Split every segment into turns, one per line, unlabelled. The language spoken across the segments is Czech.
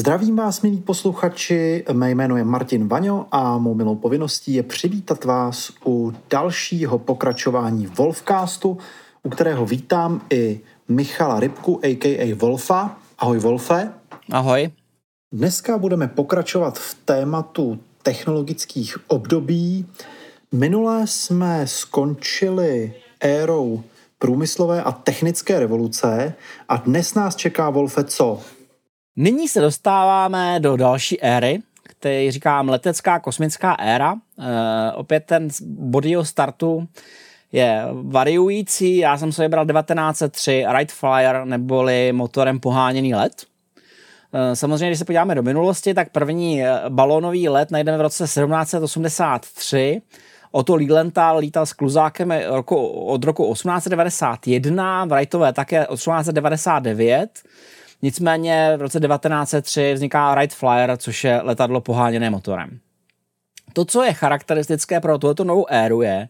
Zdravím vás, milí posluchači, mé jméno je Martin Vaňo a mou milou povinností je přivítat vás u dalšího pokračování Wolfcastu, u kterého vítám i Michala Rybku, a.k.a. Wolfa. Ahoj Wolfe.
Ahoj.
Dneska budeme pokračovat v tématu technologických období. Minule jsme skončili érou průmyslové a technické revoluce a dnes nás čeká, Wolfe, co?
Nyní se dostáváme do další éry, který říkám letecká kosmická éra. E, opět ten bod startu je variující. Já jsem se vybral 1903 Wright Flyer neboli motorem poháněný let. E, samozřejmě, když se podíváme do minulosti, tak první eh, balónový let najdeme v roce 1783. Otto Lilienthal lítal s kluzákem roku, od roku 1891, Wrightové také od 1899. Nicméně v roce 1903 vzniká Wright Flyer, což je letadlo poháněné motorem. To, co je charakteristické pro tuto novou éru, je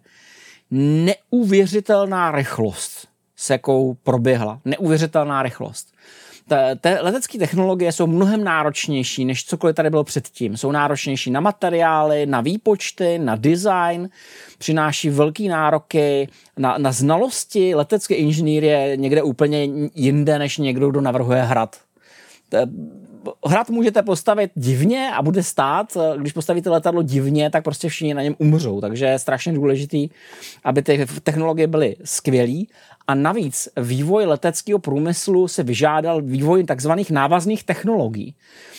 neuvěřitelná rychlost, se jakou proběhla. Neuvěřitelná rychlost te, letecké technologie jsou mnohem náročnější, než cokoliv tady bylo předtím. Jsou náročnější na materiály, na výpočty, na design, přináší velké nároky na, na znalosti. Letecké inženýrie někde úplně jinde, než někdo, kdo navrhuje hrad. Hrad můžete postavit divně a bude stát. Když postavíte letadlo divně, tak prostě všichni na něm umřou. Takže je strašně důležitý, aby ty technologie byly skvělé a navíc vývoj leteckého průmyslu se vyžádal vývoj takzvaných návazných technologií.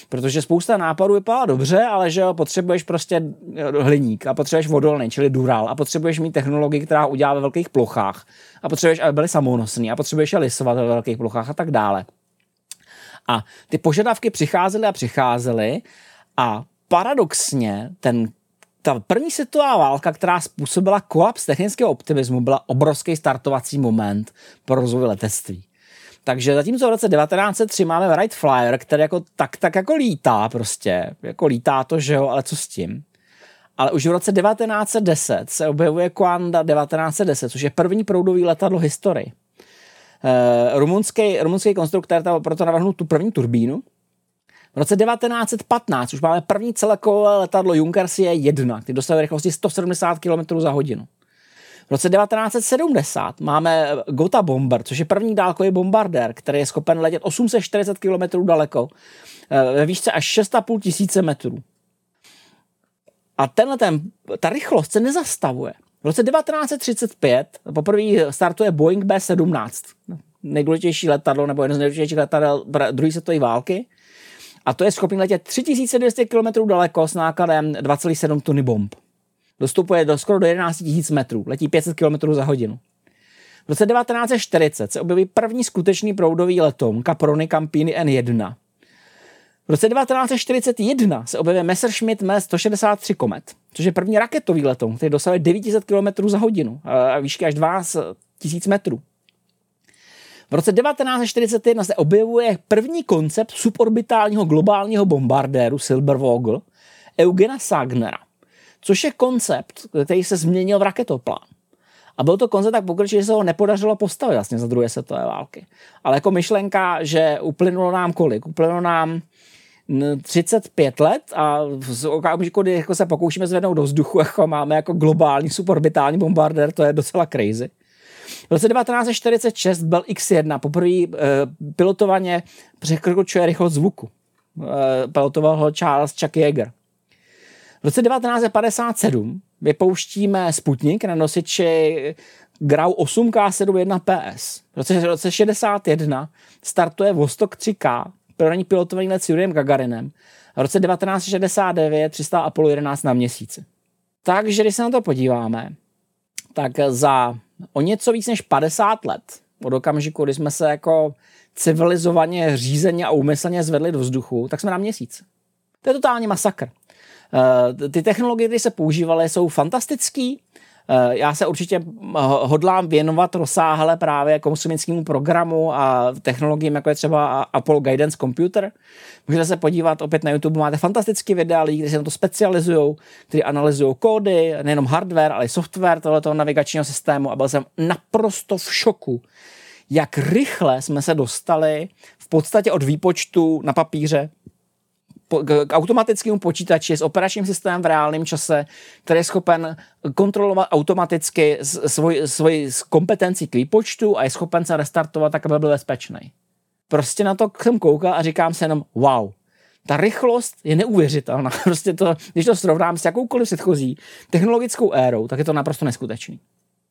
Protože spousta nápadů vypadá dobře, ale že jo, potřebuješ prostě eh, hliník a potřebuješ vodolný, čili dural a potřebuješ mít technologii, která udělá ve velkých plochách a potřebuješ, aby byly samonosný a potřebuješ je lisovat ve velkých plochách a tak dále. A ty požadavky přicházely a přicházely a paradoxně ten ta první světová válka, která způsobila kolaps technického optimismu, byla obrovský startovací moment pro rozvoj letectví. Takže zatímco v roce 1903 máme Wright Flyer, který jako tak, tak jako lítá prostě, jako lítá to, že jo, ale co s tím? Ale už v roce 1910 se objevuje Coanda 1910, což je první proudový letadlo historii. Rumunský, rumunský konstruktor proto navrhnul tu první turbínu, v roce 1915 už máme první celekové letadlo Junkers je 1, který dosahuje rychlosti 170 km za hodinu. V roce 1970 máme Gotha Bomber, což je první dálkový bombardér, který je schopen letět 840 km daleko eh, ve výšce až 6,5 tisíce metrů. A tenhle ten, ta rychlost se nezastavuje. V roce 1935 poprvé startuje Boeing B-17, nejdůležitější letadlo, nebo jedno z nejdůležitějších letadel druhé světové války. A to je schopný letět 3200 km daleko s nákladem 2,7 tuny bomb. Dostupuje do skoro do 11 000 metrů, letí 500 km za hodinu. V roce 1940 se objeví první skutečný proudový letoun Caproni Campini N1. V roce 1941 se objeví Messerschmitt Me-163 Comet, což je první raketový letoun, který dosahuje 900 km za hodinu a výšky až 12 000 metrů. V roce 1941 se objevuje první koncept suborbitálního globálního bombardéru Silbervogel Eugena Sagnera, což je koncept, který se změnil v raketoplán. A byl to koncept tak pokročilý, že se ho nepodařilo postavit vlastně za druhé světové války. Ale jako myšlenka, že uplynulo nám kolik? Uplynulo nám 35 let a v okamžiku, kdy jako se pokoušíme zvednout do vzduchu, jako máme jako globální suborbitální bombardér, to je docela crazy. V roce 1946 byl X1 poprvé e, pilotovaně překročuje rychlost zvuku. E, pilotoval ho Charles Chuck Yeager. V roce 1957 vypouštíme Sputnik na nosiči Grau 8K71 PS. V roce, v roce 61 startuje Vostok 3K, první pilotovaný let s Juriem Gagarinem. V roce 1969 přistál Apollo 11 na měsíci. Takže když se na to podíváme, tak za o něco víc než 50 let od okamžiku, kdy jsme se jako civilizovaně, řízeně a úmyslně zvedli do vzduchu, tak jsme na měsíc. To je totální masakr. Eh, ty technologie, které se používaly, jsou fantastický, Eh, já se určitě hodlám věnovat rozsáhle právě konsumickému programu a technologiím, jako je třeba Apple Guidance Computer. Můžete se podívat opět na YouTube, máte fantastické videa lidí, kteří se na to specializují, kteří analyzují kódy, nejenom hardware, ale i software tohoto navigačního systému a byl jsem naprosto v šoku, jak rychle jsme se dostali v podstatě od výpočtu na papíře k automatickému počítači s operačním systémem v reálném čase, který je schopen kontrolovat automaticky svoji, svoji kompetenci k výpočtu a je schopen se restartovat tak, aby byl bezpečný. Prostě na to jsem koukal a říkám se jenom wow. Ta rychlost je neuvěřitelná. Prostě to, když to srovnám s jakoukoliv předchozí technologickou érou, tak je to naprosto neskutečný.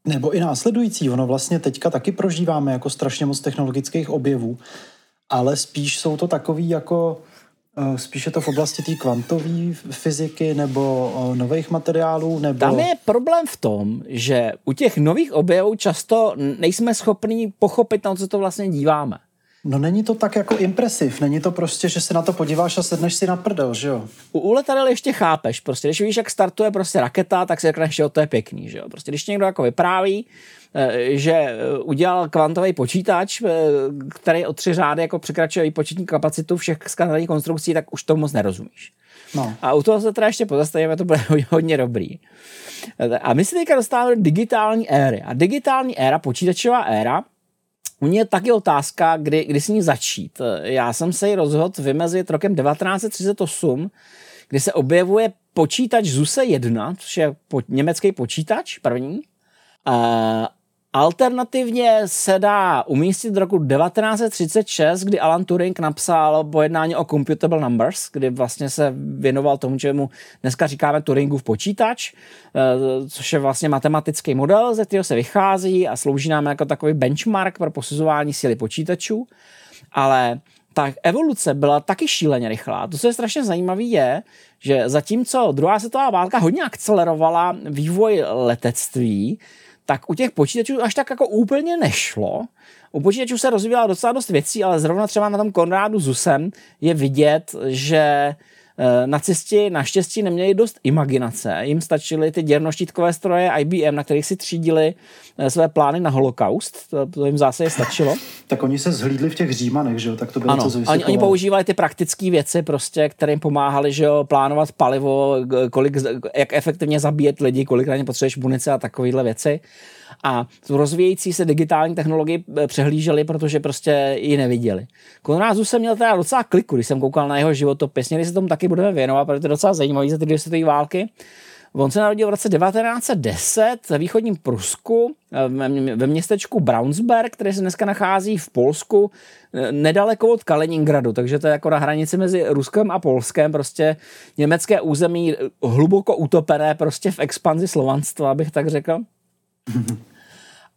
Nebo i následující. Ono vlastně teďka taky prožíváme jako strašně moc technologických objevů, ale spíš jsou to takový jako spíše to v oblasti té kvantové fyziky nebo eh, nových materiálů? Nebo...
Tam je problém v tom, že u těch nových objevů často nejsme schopni pochopit, na co to vlastně díváme.
No není to tak jako impresiv, není to prostě, že se na to podíváš a sedneš si na prdel, že jo?
U, u letadel ještě chápeš, prostě když víš, jak startuje prostě raketa, tak si řekneš, že to je pěkný, že jo? Prostě když někdo jako vypráví, Eh, že eh, udělal kvantový počítač, eh, který o tři řády jako překračuje výpočetní kapacitu všech skandálních konstrukcí, tak už to moc nerozumíš. No. A u toho se teda ještě pozastavíme, to bude hodně dobrý. A my se teďka dostáváme do digitální éry. A digitální éra, počítačová éra, u mě je taky otázka, kdy, kdy s ní začít. Já jsem se ji rozhodl vymezit rokem 1938, kdy se objevuje počítač ZUSE 1, což je po, německý počítač první. A, Alternativně se dá umístit do roku 1936, kdy Alan Turing napsal pojednání o computable numbers, kdy vlastně se věnoval tomu, čemu dneska říkáme Turingův počítač, eh, což je vlastně matematický model, ze kterého se vychází a slouží nám jako takový benchmark pro posuzování síly počítačů. Ale ta evoluce byla taky šíleně rychlá. To, co je strašně zajímavé, je, že zatímco druhá světová válka hodně akcelerovala vývoj letectví, tak u těch počítačů až tak jako úplně nešlo. U počítačů se rozvíjela docela dost věcí, ale zrovna třeba na tom Konrádu Zusem je vidět, že nacisti naštěstí neměli dost imaginace. Jim stačily ty děrnoštítkové stroje IBM, na kterých si třídili eh, své plány na holokaust. To, to jim zase stačilo.
tak oni se zhlídli v těch římanech, že jo? Tak to bylo
ano,
co
oni, oni používali ty praktické věci, prostě, které jim pomáhaly, že jo, plánovat palivo, kolik, jak efektivně zabíjet lidi, kolik na ně potřebuješ munice a takovéhle věci a tu rozvíjející se digitální technologii eh, přehlíželi, protože prostě ji neviděli. Konrád jsem měl teda docela kliku, když jsem koukal na jeho životopis, někdy se tomu taky budeme věnovat, protože to je docela zajímavé za ty dvě světové války. On se narodil v roce 1910 ve východním Prusku, ve městečku Braunsberg, který se dneska nachází v Polsku, eh, nedaleko od Kaliningradu, takže to je jako na hranici mezi Ruskem a Polskem, prostě německé území hluboko utopené prostě v expanzi slovanstva, abych tak řekl.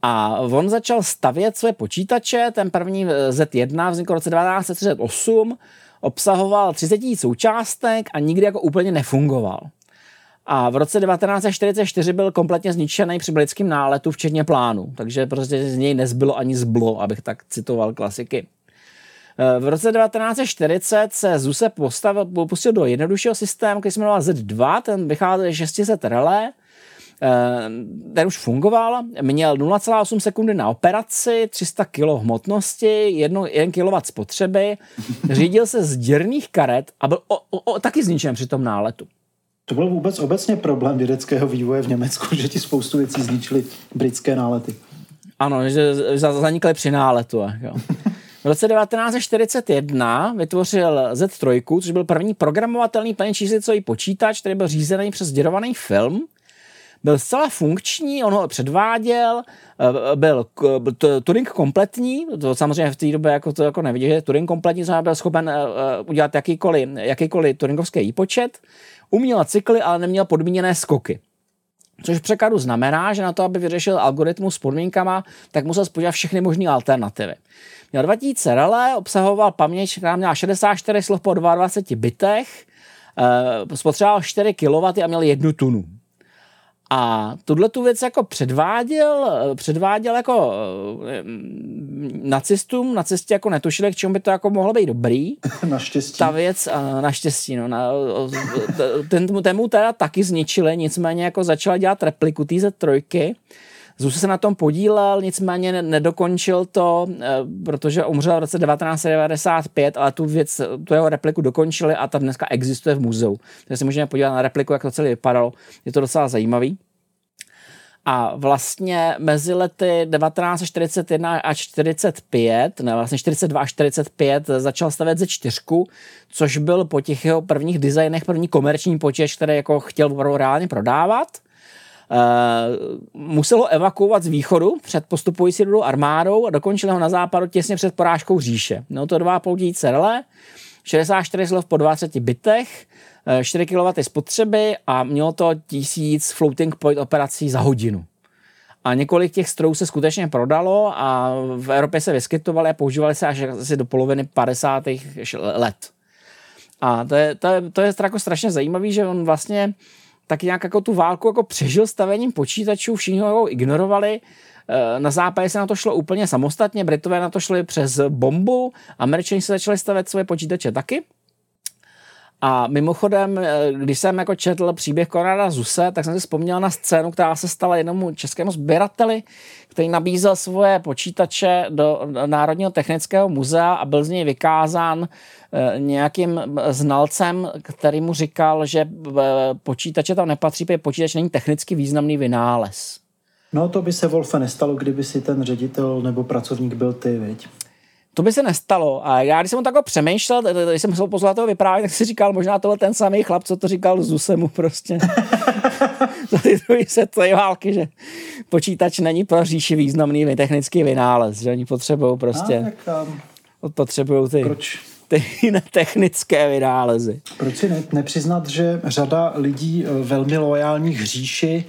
A on začal stavět své počítače, ten první eh, Z1 vznikl v roce 1938, obsahoval 30 000 součástek a nikdy jako úplně nefungoval. A v roce 1944 byl kompletně zničený při britským náletu, včetně plánu. Takže prostě z něj nezbylo ani zblo, abych tak citoval klasiky. Eh, v roce 1940 se ZUSE postavil, pustil do jednoduššího systému, který se jmenoval Z2, ten vycházel z 600 relé, ten už fungoval, měl 0,8 sekundy na operaci, 300 kg hmotnosti, 1, 1 kW spotřeby, řídil se z děrných karet a byl o, o, o, taky zničen při tom náletu.
To byl vůbec obecně problém vědeckého vývoje v Německu, že ti spoustu věcí zničili britské nálety.
Ano, že zanikly při náletu. Jo. V roce 1941 vytvořil Z3, což byl první programovatelný plně číslicový počítač, který byl řízený přes děrovaný film byl zcela funkční, on ho předváděl, eh, byl Turing kompletní, to samozřejmě v té době jako to jako nevidí, že Turing kompletní znamená byl schopen eh, eh, udělat jakýkoliv, jakýkoliv Turingovský výpočet, uměl cykly, ale neměl podmíněné skoky. Což v překladu znamená, že na to, aby vyřešil algoritmus s podmínkama, tak musel spočítat všechny možné alternativy. Měl 2000 relé, obsahoval paměť, která měla 64 slov po 22 bitech, spotřeboval 4 kW a měl jednu tunu. A tuhle tu věc jako předváděl, předváděl jako eh, nacistům, nacisti jako netušili, k čemu by to jako mohlo být dobrý.
Naštěstí.
Ta věc, naštěstí, no, na, ten, tému teda taky zničili, nicméně jako začala dělat repliku té trojky. Zuse se na tom podílel, nicméně nedokončil to, eh, protože umřel v roce 1995, ale tu věc, tu jeho repliku dokončili a ta dneska existuje v muzeu. Takže si můžeme podívat na repliku, jak to celé vypadalo. Je to docela zajímavý. A vlastně mezi lety 1941 a 45, ne vlastně 42 a 45 začal stavět ze čtyřku, což byl po těch jeho prvních designech první komerční počítač, který jako chtěl opravdu reálně prodávat. Uh, musel ho evakuovat z východu před postupující rudou armádou a dokončil ho na západu těsně před porážkou říše. Měl to 2,5 tisíce rele, 64 slov po 20 bitech, 4 kW spotřeby a mělo to 1000 floating point operací za hodinu. A několik těch strojů se skutečně prodalo a v Evropě se vyskytovaly a používaly se až asi do poloviny 50. let. A to je, to je, to je jako strašně zajímavé, že on vlastně tak nějak jako tu válku jako přežil stavením počítačů, všichni ho ignorovali, eh, na západě se na to šlo úplně samostatně, Britové na to šli přes bombu, Američani se začali stavět svoje počítače taky. A mimochodem, eh, když jsem jako četl příběh Konrada Zuse, tak jsem si vzpomněl na scénu, která se stala jednomu českému sběrateli, který nabízel svoje počítače do Národního technického muzea a byl z něj vykázán eh, nějakým znalcem, který mu říkal, že eh, počítače tam nepatří, protože počítač není technicky významný vynález.
No to by se Wolfe nestalo, kdyby si ten ředitel nebo pracovník byl ty, viď?
To by se nestalo. A já, když jsem o takhle přemýšlel, když jsem musel pozvat toho vyprávět, tak si říkal, možná tohle ten samý chlap, co to říkal Zusemu prostě. Za ty druhé světové války, že počítač není pro říši významný technický vynález, že oni potřebují prostě, a, um, potřebují ty, proč? ty technické vynálezy.
Proč si ne, nepřiznat, že řada lidí eh, velmi loajálních říši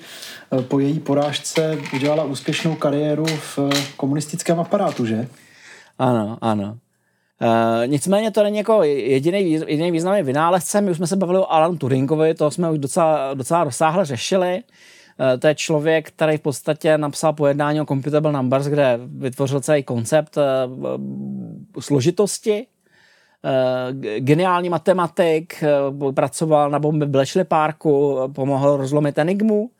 eh, po její porážce udělala úspěšnou kariéru v eh, komunistickém aparátu, že?
Ano, ano. Uh, nicméně to není jako jediný, jediný významný vynálezce. My už jsme se bavili o Alan Turingovi, to jsme už docela, docela rozsáhle řešili. Uh, to je člověk, který v podstatě napsal pojednání o computable numbers, kde vytvořil celý koncept uh, složitosti. Uh, geniální matematik, pracoval na bomby Bletchley Parku, pomohl rozlomit Enigmu.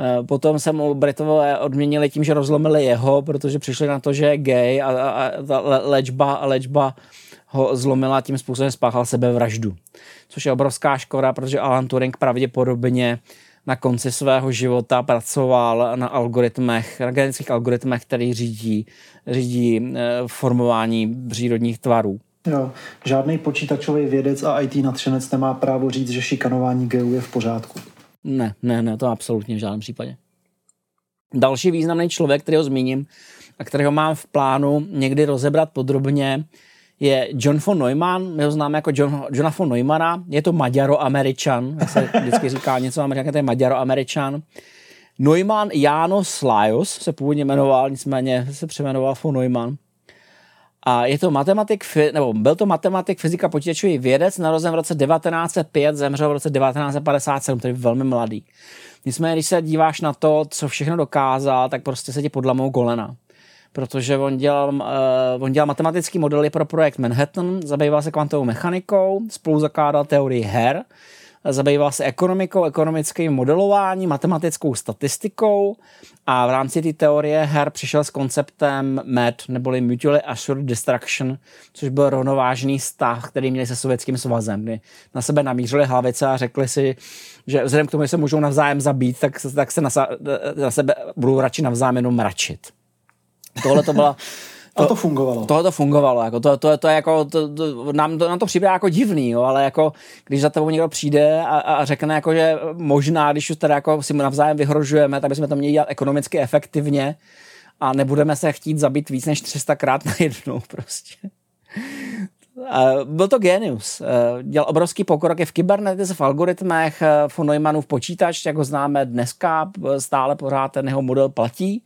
Eh, potom se mu Britové odměnili tím, že rozlomili jeho, protože přišli na to, že je gay a, a, a ta léčba, léčba ho zlomila tím způsobem, spáchal sebevraždu. Což je obrovská škoda, protože Alan Turing pravděpodobně na konci svého života pracoval na algoritmech, na genetických algoritmech, který řídí, řídí eh, formování přírodních tvarů.
Jo, žádný počítačový vědec a IT natřenec nemá právo říct, že šikanování geů je v pořádku.
Ne, ne, ne, to absolutně v žádném případě. Další významný člověk, který ho zmíním a kterého mám v plánu někdy rozebrat podrobně, je John von Neumann, my ho známe jako John, Johna von Neumana, je to Maďaro-Američan, jak se vždycky říká něco američan, to je Maďaro-Američan. Neumann János Lajos se původně jmenoval, nicméně se přeměnoval von Neumann. A je to matematik, nebo byl to matematik, fyzika, počítačový vědec, narozen v roce 1905, zemřel v roce 1957, tedy velmi mladý. Nicméně, když se díváš na to, co všechno dokázal, tak prostě se ti podlamou kolena. Protože on dělal, uh, on dělal matematický modely pro projekt Manhattan, zabýval se kvantovou mechanikou, spolu zakládal teorii her, zabýval se ekonomikou, ekonomickým modelováním, matematickou statistikou a v rámci té teorie her přišel s konceptem MED, neboli Mutually Assured Destruction, což byl rovnovážný vztah, který měli se Sovětským svazem, kdy na sebe namířili hlavice a řekli si, že vzhledem k tomu, že se můžou navzájem zabít, tak, tak se na, na sebe budou radši navzájem jenom mračit. Tohle to byla
to, to fungovalo.
Tohle to fungovalo, jako to, to, to, je jako, to, to, nám, to, nám to přijde jako divný, jo, ale jako, když za tebou někdo přijde a, a řekne, jako, že možná, když už teda jako si navzájem vyhrožujeme, tak bychom to měli dělat ekonomicky efektivně a nebudeme se chtít zabít víc než 300 krát najednou prostě. Byl to genius. Dělal obrovský pokrok v kybernetice, v algoritmech, v Neumannův počítač, jak ho známe dneska, stále pořád ten jeho model platí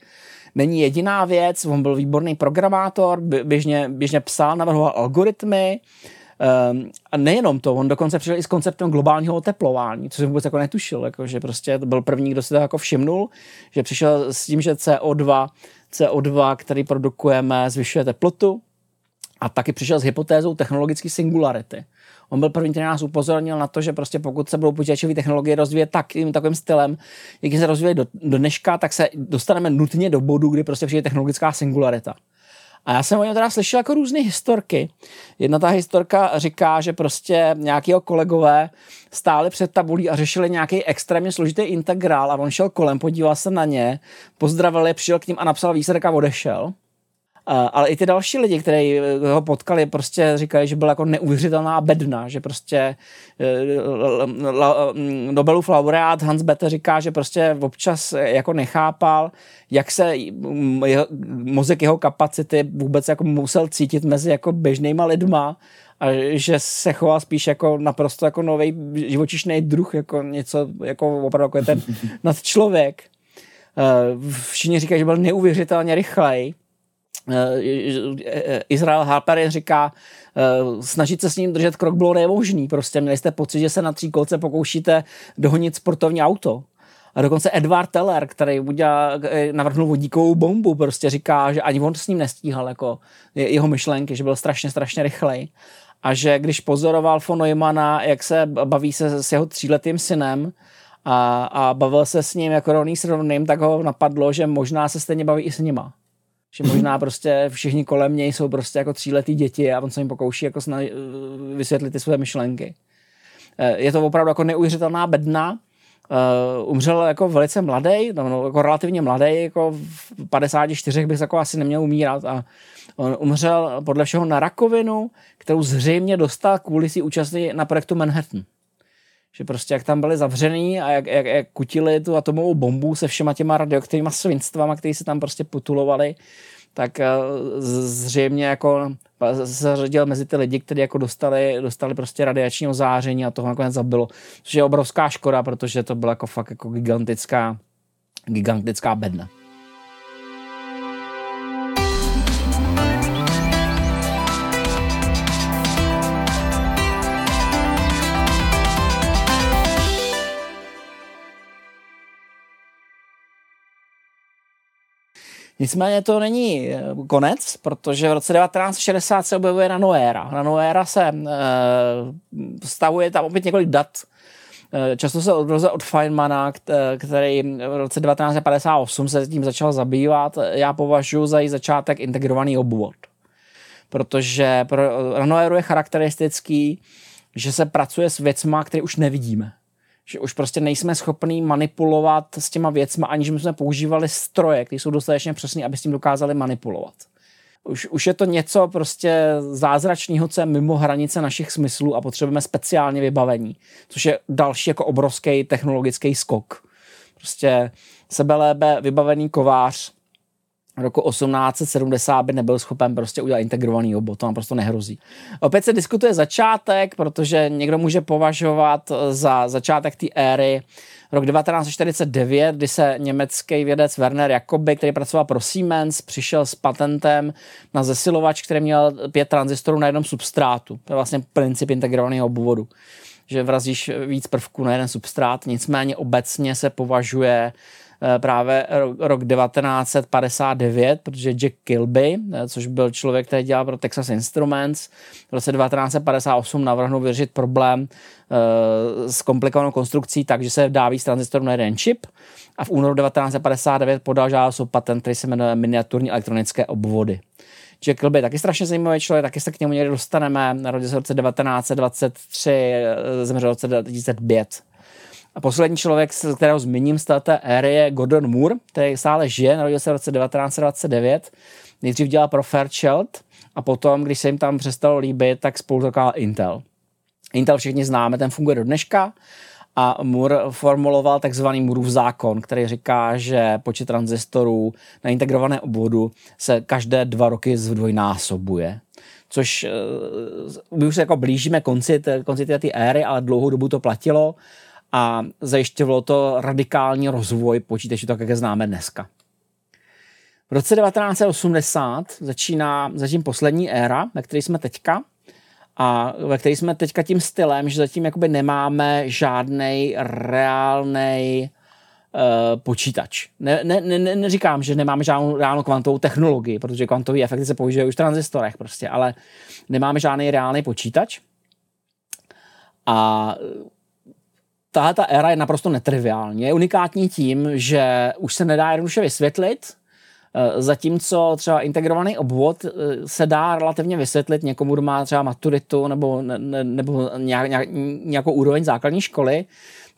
není jediná věc, on byl výborný programátor, běžně, běžně psal, navrhoval algoritmy, Um, a nejenom to, on dokonce přišel i s konceptem globálního oteplování, co jsem vůbec jako netušil, jako, že prostě to byl první, kdo si to jako všimnul, že přišel s tím, že CO2, CO2, který produkujeme, zvyšuje teplotu. A taky přišel s hypotézou technologické singularity. On byl první, který nás upozornil na to, že prostě pokud se budou počítačové technologie rozvíjet tak, takovým stylem, jak se rozvíjí do, do dneška, tak se dostaneme nutně do bodu, kdy prostě přijde technologická singularita. A já jsem o něm teda slyšel jako různé historky. Jedna ta historka říká, že prostě nějakého kolegové stáli před tabulí a řešili nějaký extrémně složitý integrál a on šel kolem, podíval se na ně, pozdravil je, přišel k ním a napsal výsledek a odešel ale i ty další lidi, kteří eh, ho potkali, prostě říkali, že byla jako neuvěřitelná bedna, že prostě eh, mm, Nobelův laureát Hans Bethe říká, že prostě občas jako nechápal, jak se mm, jeho, mozek jeho kapacity vůbec jako musel cítit mezi jako běžnýma lidma a že se choval spíš jako naprosto jako nový živočišný druh, jako něco, jako opravdu jako je ten nadčlověk. Eh, všichni říkají, že byl neuvěřitelně rychlej Eh, Izrael Harper říká, eh, snažit se s ním držet krok bylo nemožný. Prostě měli jste pocit, že se na kolce pokoušíte dohonit sportovní auto. A dokonce Edward Teller, který udělal, eh, navrhnul vodíkovou bombu, prostě říká, že ani on s ním nestíhal jako jeho myšlenky, že byl strašně, strašně rychlej. A že když pozoroval von Neumana, jak se baví se s jeho tříletým synem, a, a bavil se s ním jako rovný s rovným, tak ho napadlo, že možná se stejně baví i s nima. Že možná prostě všichni kolem něj jsou prostě jako tříletý děti a on se jim pokouší jako snaž, vysvětlit ty své myšlenky. Eh, je to opravdu jako neuvěřitelná bedna. Uh, umřel jako velice mladý, no, no, jako relativně mladý, jako v 54 bych jako asi neměl umírat a on umřel podle všeho na rakovinu, kterou zřejmě dostal kvůli si účastní na projektu Manhattan že prostě jak tam byli zavřený a jak, jak, jak kutili tu atomovou bombu se všema těma radioaktivníma svinstvama, které se tam prostě putulovali, tak eh, zřejmě jako se zařadil mezi ty lidi, kteří jako dostali, dostali prostě radiační ozáření a toho nakonec zabilo, což je obrovská škoda, protože to byla jako fakt jako gigantická, gigantická bedna. Nicméně to není eh, konec, protože v roce 1960 se objevuje nanoéra. Nanoéra se e, stavuje tam opět několik dat. E, často se odroze od Feynmana, který v roce 1958 se tím začal zabývat. Já považuji za její začátek integrovaný obvod. Protože pro nanoéru je charakteristický, že se pracuje s věcma, které už nevidíme že už prostě nejsme schopní manipulovat s těma věcma, aniž jsme používali stroje, které jsou dostatečně přesné, aby s tím dokázali manipulovat. Už, už je to něco prostě zázračného, co je mimo hranice našich smyslů a potřebujeme speciálně vybavení, což je další jako obrovský technologický skok. Prostě sebelébe vybavený kovář roku 1870 by nebyl schopen prostě udělat integrovaný obot, to nám prostě nehrozí. Opět se diskutuje začátek, protože někdo může považovat za začátek té éry rok 1949, kdy se německý vědec Werner Jacobi, který pracoval pro Siemens, přišel s patentem na zesilovač, který měl pět tranzistorů na jednom substrátu. To je vlastně princip integrovaného obvodu že vrazíš víc prvků na jeden substrát, nicméně obecně se považuje Eh, právě rok 1959, protože Jack Kilby, eh, což byl člověk, který dělal pro Texas Instruments, v roce 1958 navrhnul vyřešit problém eh, s komplikovanou konstrukcí tak, že se dá víc tranzistorů na jeden čip a v únoru 1959 podal žádost o patent, který se jmenuje miniaturní elektronické obvody. Jack Kilby je taky strašně zajímavý člověk, taky se k němu někdy dostaneme. Narodil se v roce 1923, zemřel v roce 2005. A poslední člověk, kterého zmíním z této éry, je Gordon Moore, který stále žije, narodil se v roce 1929. Nejdřív dělal pro Fairchild a potom, když se jim tam přestalo líbit, tak spolu Intel. Intel všichni známe, ten funguje do dneška a Moore formuloval takzvaný Mooreův zákon, který říká, že počet tranzistorů na integrované obvodu se každé dva roky zdvojnásobuje což uh, my už se jako blížíme konci, konci té éry, ale dlouhou dobu to platilo a zajišťovalo to radikální rozvoj počítačů, tak jak je známe dneska. V roce 1980 začíná zatím poslední éra, ve které jsme teďka, a ve který jsme teďka tím stylem, že zatím jakoby nemáme žádný reálný uh, počítač. Ne, ne, ne, neříkám, že nemáme žádnou reálnou kvantovou technologii, protože kvantový efekty se používají už v tranzistorech prostě, ale nemáme žádný reálný počítač. A tahle ta éra je naprosto netriviální. Je unikátní tím, že už se nedá jednoduše vysvětlit, Eh, zatímco třeba integrovaný obvod eh, se dá relativně vysvětlit někomu, kdo má třeba maturitu nebo, ne, nebo nějak, nějakou úroveň základní školy,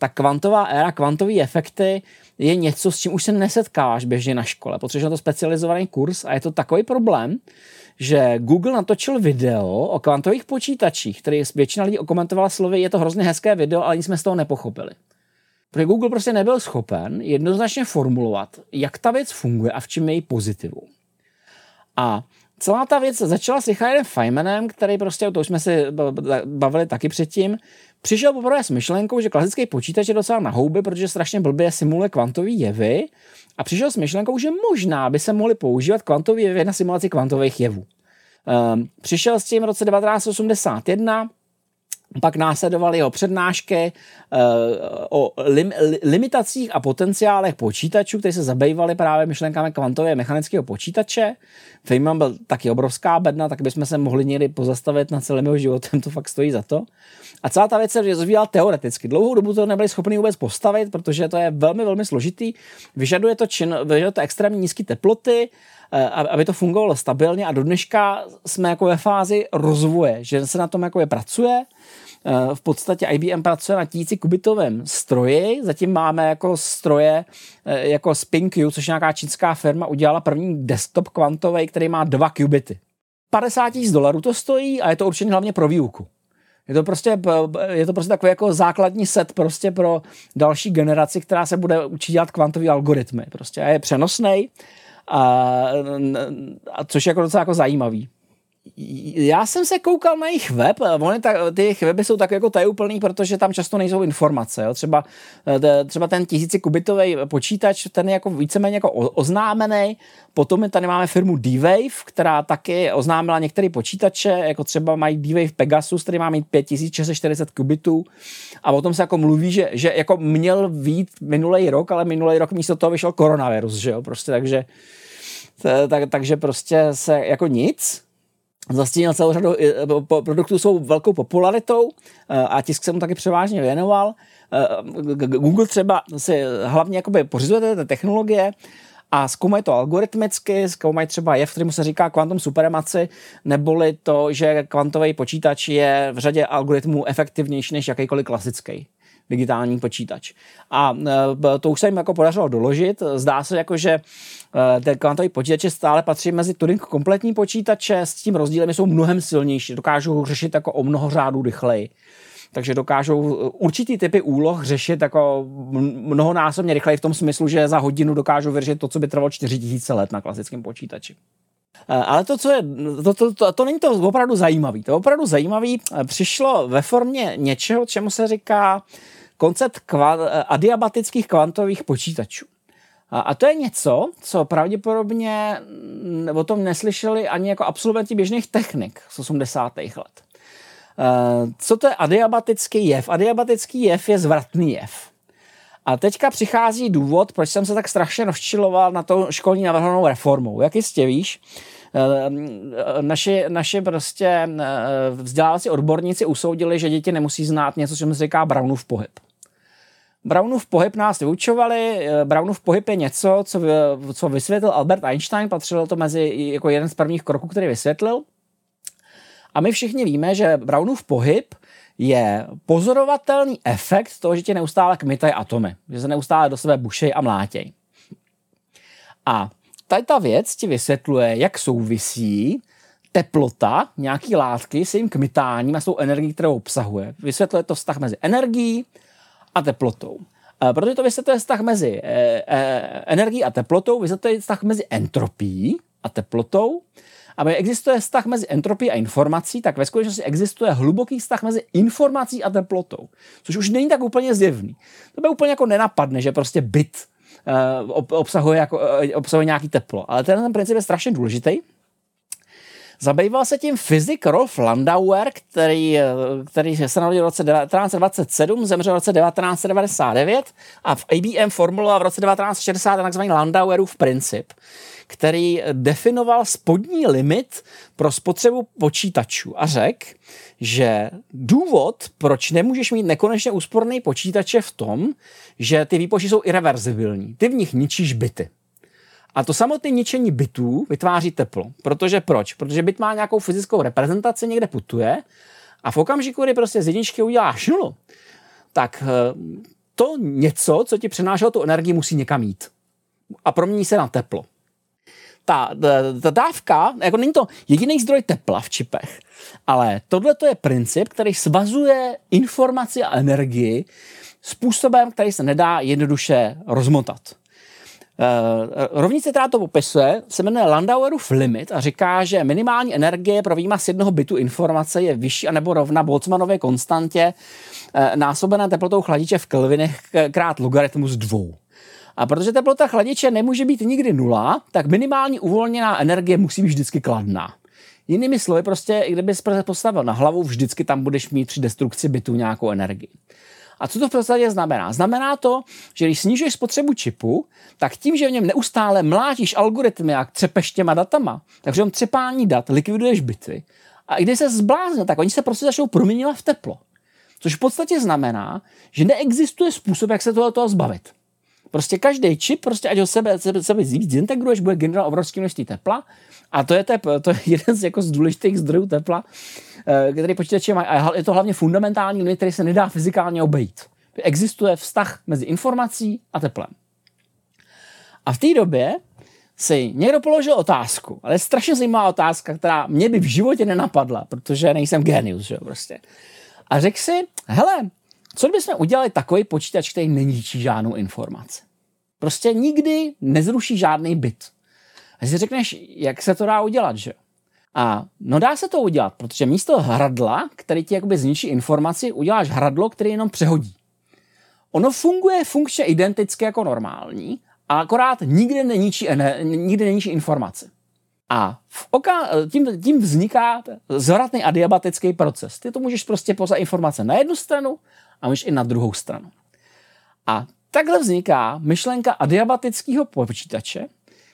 tak kvantová éra, kvantové efekty je něco, s čím už se nesetkáváš běžně na škole. Potřebuješ na to specializovaný kurz a je to takový problém, že Google natočil video o kvantových počítačích, který většina lidí okomentovala slovy, je to hrozně hezké video, ale nic jsme z toho nepochopili. Protože Google prostě nebyl schopen jednoznačně formulovat, jak ta věc funguje a v čem je její pozitivu. A celá ta věc začala s Richardem Feynmanem, který prostě, to už jsme si bavili taky předtím, přišel poprvé s myšlenkou, že klasický počítač je docela na houby, protože strašně blbě simuluje kvantové jevy a přišel s myšlenkou, že možná by se mohly používat kvantové jevy na simulaci kvantových jevů. Um, přišel s tím v roce 1981, pak následovaly jeho přednášky uh, o lim, limitacích a potenciálech počítačů, které se zabývaly právě myšlenkami kvantově mechanického počítače. Feynman byl taky obrovská bedna, tak bychom se mohli někdy pozastavit na celém jeho životem, to fakt stojí za to. A celá ta věc se rozvíjela teoreticky. Dlouhou dobu to nebyli schopni vůbec postavit, protože to je velmi, velmi složitý. Vyžaduje to, čin, vyžaduje to extrémně nízké teploty, eh, aby to fungovalo stabilně a do dneška jsme jako ve fázi rozvoje, že se na tom jako je pracuje, Eh, v podstatě IBM pracuje na tisíci kubitovém stroji, zatím máme jako stroje eh, jako SpinQ, což nějaká čínská firma, udělala první desktop kvantový, který má dva kubity. 50 tisíc dolarů to stojí a je to určené hlavně pro výuku. Je to prostě, je to prostě takový jako základní set prostě pro další generaci, která se bude učit dělat kvantové algoritmy. Prostě a je přenosný, a, a což je jako docela jako zajímavý já jsem se koukal na jejich web, oni tak, ty jejich weby jsou tak jako tajuplný, protože tam často nejsou informace. Jo. Třeba, eh, třeba ten tisícikubitový počítač, ten je jako víceméně jako oznámený. Potom tady máme firmu D-Wave, která taky oznámila některé počítače, jako třeba mají D-Wave Pegasus, který má mít 5640 kubitů. A o tom se jako mluví, že, že jako měl vít minulý rok, ale minulý rok místo toho vyšel koronavirus, že jo, prostě takže tak, takže prostě se jako nic, zastínil celou řadu eh, produktů jsou velkou popularitou eh, a tisk se mu taky převážně věnoval. Eh, Google třeba si hlavně jakoby pořizuje ty technologie a zkoumají to algoritmicky, zkoumají třeba jev, kterému se říká kvantum supremaci, neboli to, že kvantový počítač je v řadě algoritmů efektivnější než jakýkoliv klasický digitální počítač. A to už se jim jako podařilo doložit. Zdá se jako, že Eh, ten kvantový počítače stále patří mezi Turing kompletní počítače, s tím rozdílem jsou mnohem silnější, dokážou řešit jako o mnoho řádů rychleji. Takže dokážou eh, určitý typy úloh řešit jako mnohonásobně rychleji v tom smyslu, že za hodinu dokážou vyřešit to, co by trvalo 4000 let na klasickém počítači. Ale to, co je, to, to, to, to není to opravdu zajímavé. To opravdu zajímavé přišlo ve formě něčeho, čemu se říká koncept kva, adiabatických kvantových počítačů. A, a to je něco, co pravděpodobně mm, o tom neslyšeli ani jako absolventi běžných technik z 80. let. Uh, co to je adiabatický jev? Adiabatický jev je zvratný jev. A teďka přichází důvod, proč jsem se tak strašně rozčiloval na to školní navrhnou reformou. Jak jistě víš, eh, naši, naši prostě vzdělávací odborníci usoudili, že děti nemusí znát něco, co se říká Brownův pohyb. Brownův pohyb nás vyučovali. Eh, Brownův pohyb je něco, co, co vysvětlil Albert Einstein, patřilo to mezi jako jeden z prvních kroků, který vysvětlil. A my všichni víme, že Brownův pohyb je pozorovatelný efekt toho, že tě neustále kmitají atomy, že se neustále do sebe bušej a mlátěj. A tady ta věc ti vysvětluje, jak souvisí teplota nějaký látky s jejím kmitáním a s tou energií, kterou obsahuje. Vysvětluje to vztah mezi energií, a teplotou. Protože to vysvětluje vztah mezi eh, eh, energií a teplotou, vysvětluje vztah mezi entropií a teplotou. A existuje vztah mezi entropií a informací, tak ve skutečnosti existuje hluboký vztah mezi informací a teplotou, což už není tak úplně zjevný. To by úplně jako nenapadne, že prostě byt obsahuje, jako, obsahuje nějaký teplo. Ale ten princip je strašně důležitý, Zabýval se tím fyzik Rolf Landauer, který, který se narodil v roce 1927, zemřel v roce 1999 a v IBM formuloval v roce 1960 takzvaný Landauerův princip, který definoval spodní limit pro spotřebu počítačů a řekl, že důvod, proč nemůžeš mít nekonečně úsporný počítač je v tom, že ty výpočty jsou irreverzibilní. Ty v nich ničíš byty. A to samotné ničení bytů vytváří teplo. Protože proč? Protože byt má nějakou fyzickou reprezentaci, někde putuje a v okamžiku, kdy prostě z jedničky uděláš nulu, tak eh, to něco, co ti přenášelo tu energii, musí někam jít. A promění se na teplo. Ta, ta, ta dávka, jako není to jediný zdroj tepla v čipech, ale tohle to je princip, který svazuje informaci a energii způsobem, který se nedá jednoduše rozmotat. Uh, rovnice, která to popisuje, se jmenuje Landauerův limit a říká, že minimální energie pro výmaz jednoho bytu informace je vyšší anebo rovna Boltzmannově konstantě uh, násobená teplotou chladiče v kelvinech krát logaritmus dvou. A protože teplota chladiče nemůže být nikdy nula, tak minimální uvolněná energie musí být vždycky kladná. Jinými slovy, prostě, i kdyby se postavil na hlavu, vždycky tam budeš mít při destrukci bytu nějakou energii. A co to v podstatě znamená? Znamená to, že když snižuješ spotřebu čipu, tak tím, že v něm neustále mlátíš algoritmy, jak třepeš těma datama, takže v třepání dat likviduješ byty. A i když se zblázne, tak oni se prostě začnou proměňovat v teplo. Což v podstatě znamená, že neexistuje způsob, jak se tohle toho zbavit. Prostě každý čip, prostě ať ho sebe, sebe, sebe zintegruješ, bude generovat obrovské množství tepla. A to je, tep, to je jeden z, jako z důležitých zdrojů tepla, eh, který počítače mají. A je to hlavně fundamentální limit, který se nedá fyzikálně obejít. Existuje vztah mezi informací a teplem. A v té době si někdo položil otázku, ale je strašně zajímavá otázka, která mě by v životě nenapadla, protože nejsem genius, že jo, prostě. A řekl si, hele, co kdybychom udělali takový počítač, který neníčí žádnou informaci? Prostě nikdy nezruší žádný byt. A si řekneš, jak se to dá udělat, že? A no dá se to udělat, protože místo hradla, který ti jakoby zničí informaci, uděláš hradlo, který jenom přehodí. Ono funguje funkčně identicky jako normální, a akorát nikdy neníčí, nikdy neníčí informaci. A v oka, tím, tím vzniká zvratný adiabatický proces. Ty to můžeš prostě poslat informace na jednu stranu a můžeš i na druhou stranu. A takhle vzniká myšlenka adiabatického počítače,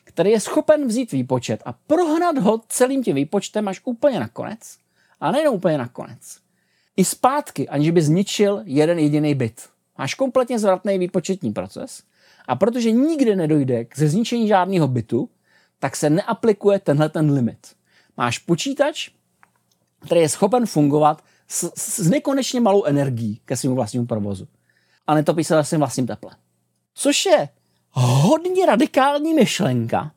který je schopen vzít výpočet a prohnat ho celým tím výpočtem až úplně na konec. A nejen úplně na konec. I zpátky, aniž by zničil jeden jediný bit. Máš kompletně zvratný výpočetní proces a protože nikdy nedojde k zničení žádného bitu, tak se neaplikuje tenhle ten limit. Máš počítač, který je schopen fungovat s, s nekonečně malou energií ke svému vlastnímu provozu. A netopí se svým vlastním teplem. Což je hodně radikální myšlenka,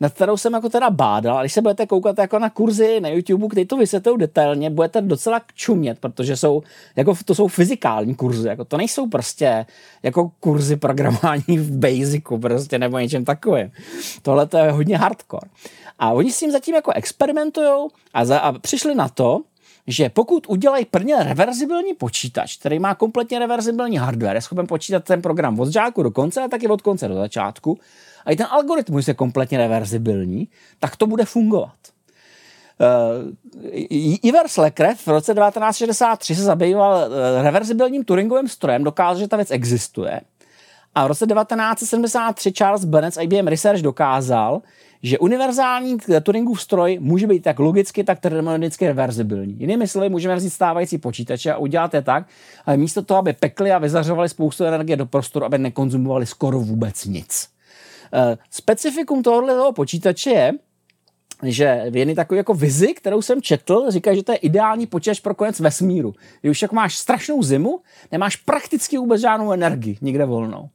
nad kterou jsem jako teda bádal. A když se budete koukat jako na kurzy na YouTube, které to vysvětlují detailně, budete docela čumět, protože jsou, jako to jsou fyzikální kurzy, jako to nejsou prostě jako kurzy programování v Basicu prostě nebo něčem takovým. Tohle to je hodně hardcore. A oni s tím zatím jako experimentují a, za, a přišli na to, že pokud udělají prvně reverzibilní počítač, který má kompletně reverzibilní hardware, je schopen počítat ten program od žáku do konce a taky od konce do začátku, a i ten algoritmus je kompletně reverzibilní, tak to bude fungovat. Uh, Iver Slecker v roce 1963 se zabýval uh, reverzibilním Turingovým strojem, dokázal, že ta věc existuje. A v roce 1973 Charles Bennett z IBM Research dokázal, že univerzální Turingův stroj může být tak logicky, tak termodynamicky reverzibilní. Jinými slovy, můžeme vzít stávající počítače a udělat je tak, ale místo toho, aby pekli a vyzařovali spoustu energie do prostoru, aby nekonzumovali skoro vůbec nic. Eh, specifikum tohohle toho počítače je, že v jedné takové jako vizi, kterou jsem četl, říká, že to je ideální počítač pro konec vesmíru. Když už jako máš strašnou zimu, nemáš prakticky vůbec žádnou energii, nikde volnou.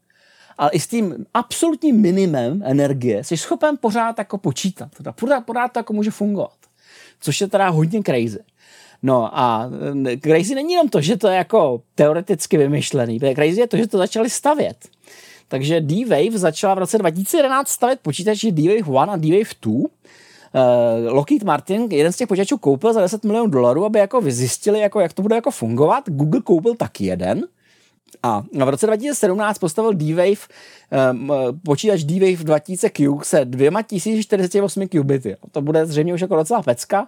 Ale i s tím absolutním minimem energie jsi schopen pořád jako počítat. Pořád, pořád to jako může fungovat. Což je teda hodně crazy. No a eh, crazy není jenom to, že to je jako teoreticky vymyšlený. Crazy je to, že to začali stavět. Takže D-Wave začala v roce 2011 stavět počítače D-Wave 1 a D-Wave 2. Uh, Lockheed Martin jeden z těch počítačů koupil za 10 milionů dolarů, aby jako vyzjistili, jako, jak to bude jako fungovat. Google koupil taky jeden. A v roce 2017 postavil D-Wave, um, počítač D-Wave 2000 Q se 2048 qubity. To bude zřejmě už jako docela pecka.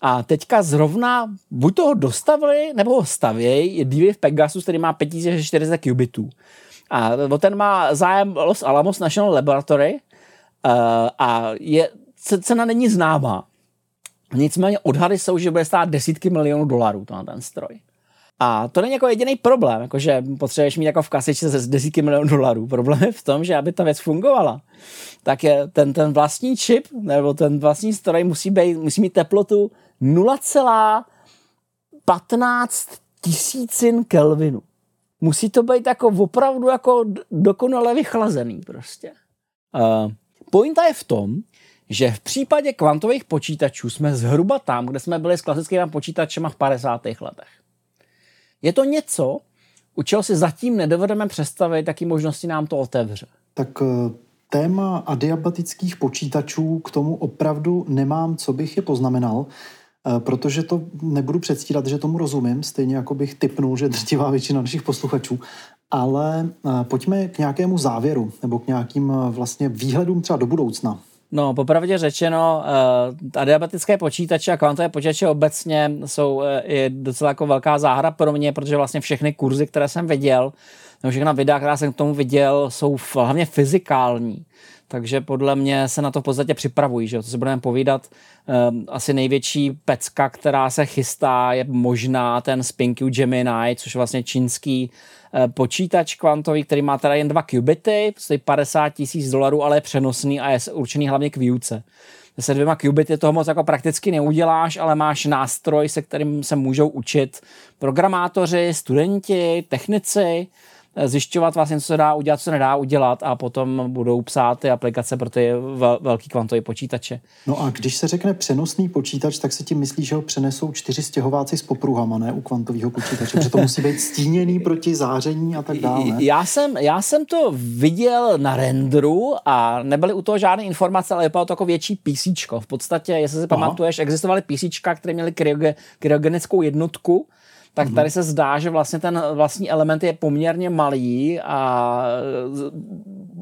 A teďka zrovna buď toho dostavili, nebo ho stavějí, D-Wave Pegasus, který má 5400 qubitů. A ten má zájem Los Alamos National Laboratory uh, a je, cena není známá. Nicméně odhady jsou, že bude stát desítky milionů dolarů to na ten stroj. A to není jako jediný problém, jakože potřebuješ mít jako v kasičce ze desítky milionů dolarů. Problém je v tom, že aby ta věc fungovala, tak je ten, ten vlastní čip nebo ten vlastní stroj musí, být, musí mít teplotu 0,15 tisícin Kelvinu. Musí to být jako opravdu jako dokonale vychlazený prostě. Uh, pointa je v tom, že v případě kvantových počítačů jsme zhruba tam, kde jsme byli s klasickými počítačemi v 50. letech. Je to něco, u čeho si zatím nedovedeme představit, jaký možnosti nám to otevře.
Tak eh, téma adiabatických počítačů k tomu opravdu nemám, co bych je poznamenal, eh, protože to nebudu předstírat, že tomu rozumím, stejně jako bych typnul, že drtivá většina našich posluchačů, ale eh, pojďme k nějakému závěru nebo k nějakým vlastně výhledům třeba do budoucna.
No, popravdě řečeno, uh, adiabatické počítače a kvantové počítače obecně jsou je docela jako velká záhra pro mě, protože vlastně všechny kurzy, které jsem viděl, nebo všechna videa, která jsem k tomu viděl, jsou hlavně fyzikální. Takže podle mě se na to v podstatě připravují, že to si budeme povídat. Um, asi největší pecka, která se chystá, je možná ten Spinq Gemini, což je vlastně čínský Eh, počítač kvantový, který má teda jen dva qubity, stojí 50 tisíc dolarů, ale je přenosný a je určený hlavně k výuce. Se dvěma qubity toho moc jako prakticky neuděláš, ale máš nástroj, se kterým se můžou učit programátoři, studenti, technici, zjišťovat vlastně, co se dá udělat, co se nedá udělat a potom budou psát ty aplikace pro ty vel, velký kvantové počítače.
No a když se řekne přenosný počítač, tak se ti myslí, že ho přenesou čtyři stěhováci s popruhama, ne u kvantového počítače, protože to musí být stíněný proti záření a tak dále.
Já jsem, já jsem to viděl na renderu a nebyly u toho žádné informace, ale vypadalo to jako větší PC. V podstatě, jestli si Aha. pamatuješ, existovaly PC, které měly kryogenickou jednotku, tak tady se zdá, že vlastně ten vlastní element je poměrně malý a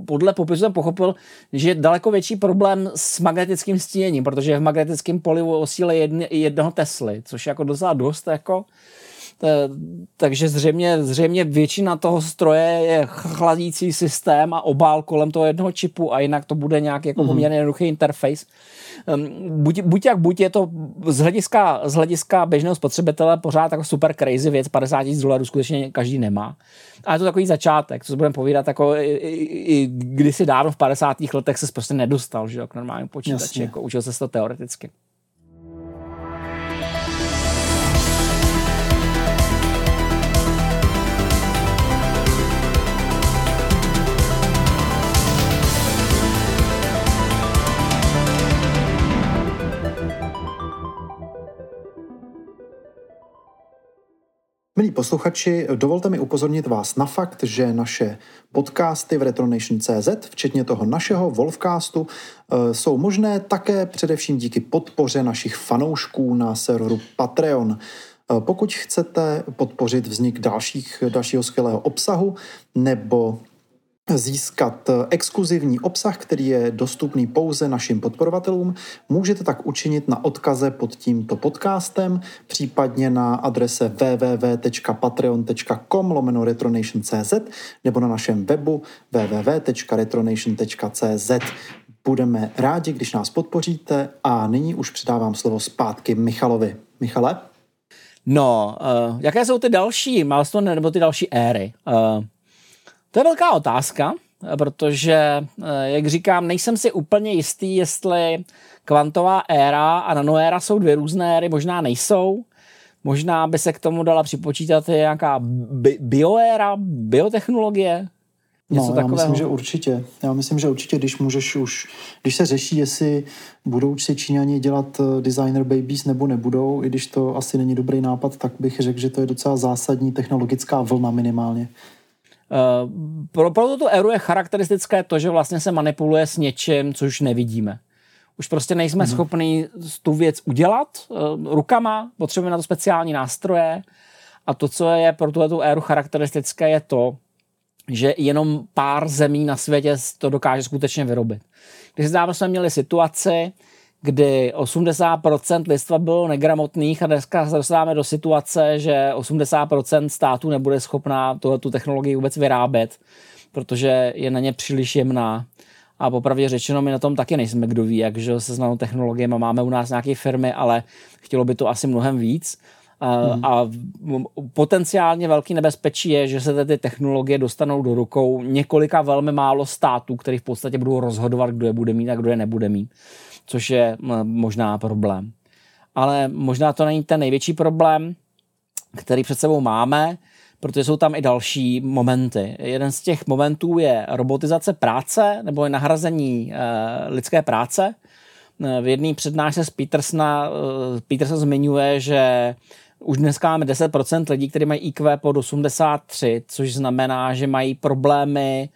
podle popisu jsem pochopil, že je daleko větší problém s magnetickým stíněním, protože v magnetickém poli osíle jednoho Tesly, což je jako docela dost jako takže zřejmě, zřejmě většina toho stroje je chladící systém a obál kolem toho jednoho čipu a jinak to bude nějaký jako mhm. poměrně jednoduchý interface. Buď, buď jak buď je to z hlediska, z hlediska běžného spotřebitele pořád jako super crazy věc, 50 tisíc dolarů skutečně každý nemá. A je to takový začátek, co se budeme povídat, jako i, i, i kdysi dávno v 50. letech se prostě nedostal, že jo, k normálnímu počítači, jako učil se to teoreticky.
Milí posluchači, dovolte mi upozornit vás na fakt, že naše podcasty v Retronation.cz, včetně toho našeho Wolfcastu, eh, jsou možné také především díky podpoře našich fanoušků na serveru Patreon. Eh, pokud chcete podpořit vznik dalších, dalšího skvělého obsahu nebo získat exkluzivní obsah, který je dostupný pouze našim podporovatelům. Můžete tak učinit na odkaze pod tímto podcastem, případně na adrese www.patreon.com lomeno retronation.cz nebo na našem webu www.retronation.cz. Budeme rádi, když nás podpoříte a nyní už předávám slovo zpátky Michalovi. Michale?
No, uh, jaké jsou ty další milestone nebo ty další éry? Uh, to je velká otázka, protože, eh, jak říkám, nejsem si úplně jistý, jestli kvantová éra a nanoéra jsou dvě různé éry, možná nejsou. Možná by se k tomu dala připočítat nějaká bi- bioéra, biotechnologie,
Něco no, takového. já myslím, že určitě. Já myslím, že určitě, když můžeš už, když se řeší, jestli budou si Číňani dělat eh, designer babies nebo nebudou, i když to asi není dobrý nápad, tak bych řekl, že to je docela zásadní technologická vlna minimálně.
Eh, pro, pro tuto éru je charakteristické to, že vlastně se manipuluje s něčím, co už nevidíme. Už prostě nejsme hmm. schopni tu věc udělat uh, rukama, potřebujeme na to speciální nástroje A to, co je pro tuhle éru charakteristické, je to, že jenom pár zemí na světě to dokáže skutečně vyrobit. Když jsme měli situaci, kdy 80% lidstva bylo negramotných a dneska se dostáváme do situace, že 80% států nebude schopná tu technologii vůbec vyrábět, protože je na ně příliš jemná. A popravdě řečeno, my na tom taky nejsme kdo ví, jak že se znanou technologiemi, máme u nás nějaké firmy, ale chtělo by to asi mnohem víc. Hmm. A potenciálně velký nebezpečí je, že se ty technologie dostanou do rukou několika velmi málo států, který v podstatě budou rozhodovat, kdo je bude mít a kdo je nebude mít, což je možná problém. Ale možná to není ten největší problém, který před sebou máme, protože jsou tam i další momenty. Jeden z těch momentů je robotizace práce nebo je nahrazení e, lidské práce. V jedné přednášce z Petersona, e, Peterson zmiňuje, že už dneska máme 10% lidí, kteří mají IQ pod 83, což znamená, že mají problémy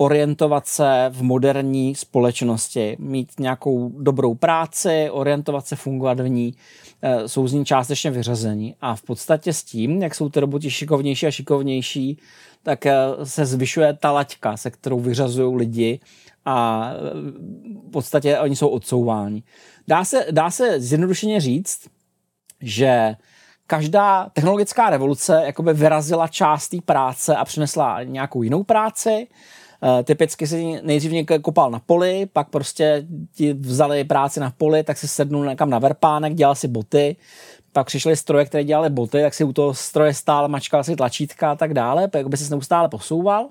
orientovat se v moderní společnosti, mít nějakou dobrou práci, orientovat se, fungovat v ní, eh, jsou z ní částečně vyřazení. A v podstatě s tím, jak jsou ty roboti šikovnější a šikovnější, tak eh, se zvyšuje ta laťka, se kterou vyřazují lidi a v podstatě oni jsou odsouváni. Dá se, dá se zjednodušeně říct, že každá technologická revoluce jakoby vyrazila část té práce a přinesla nějakou jinou práci. Uh, typicky si nejdřív někdo kopal na poli, pak prostě ti vzali práci na poli, tak si sednul někam na verpánek, dělal si boty, pak přišly stroje, které dělaly boty, tak si u toho stroje stál, mačkal si tlačítka a tak dále, jak by se neustále posouval. Uh,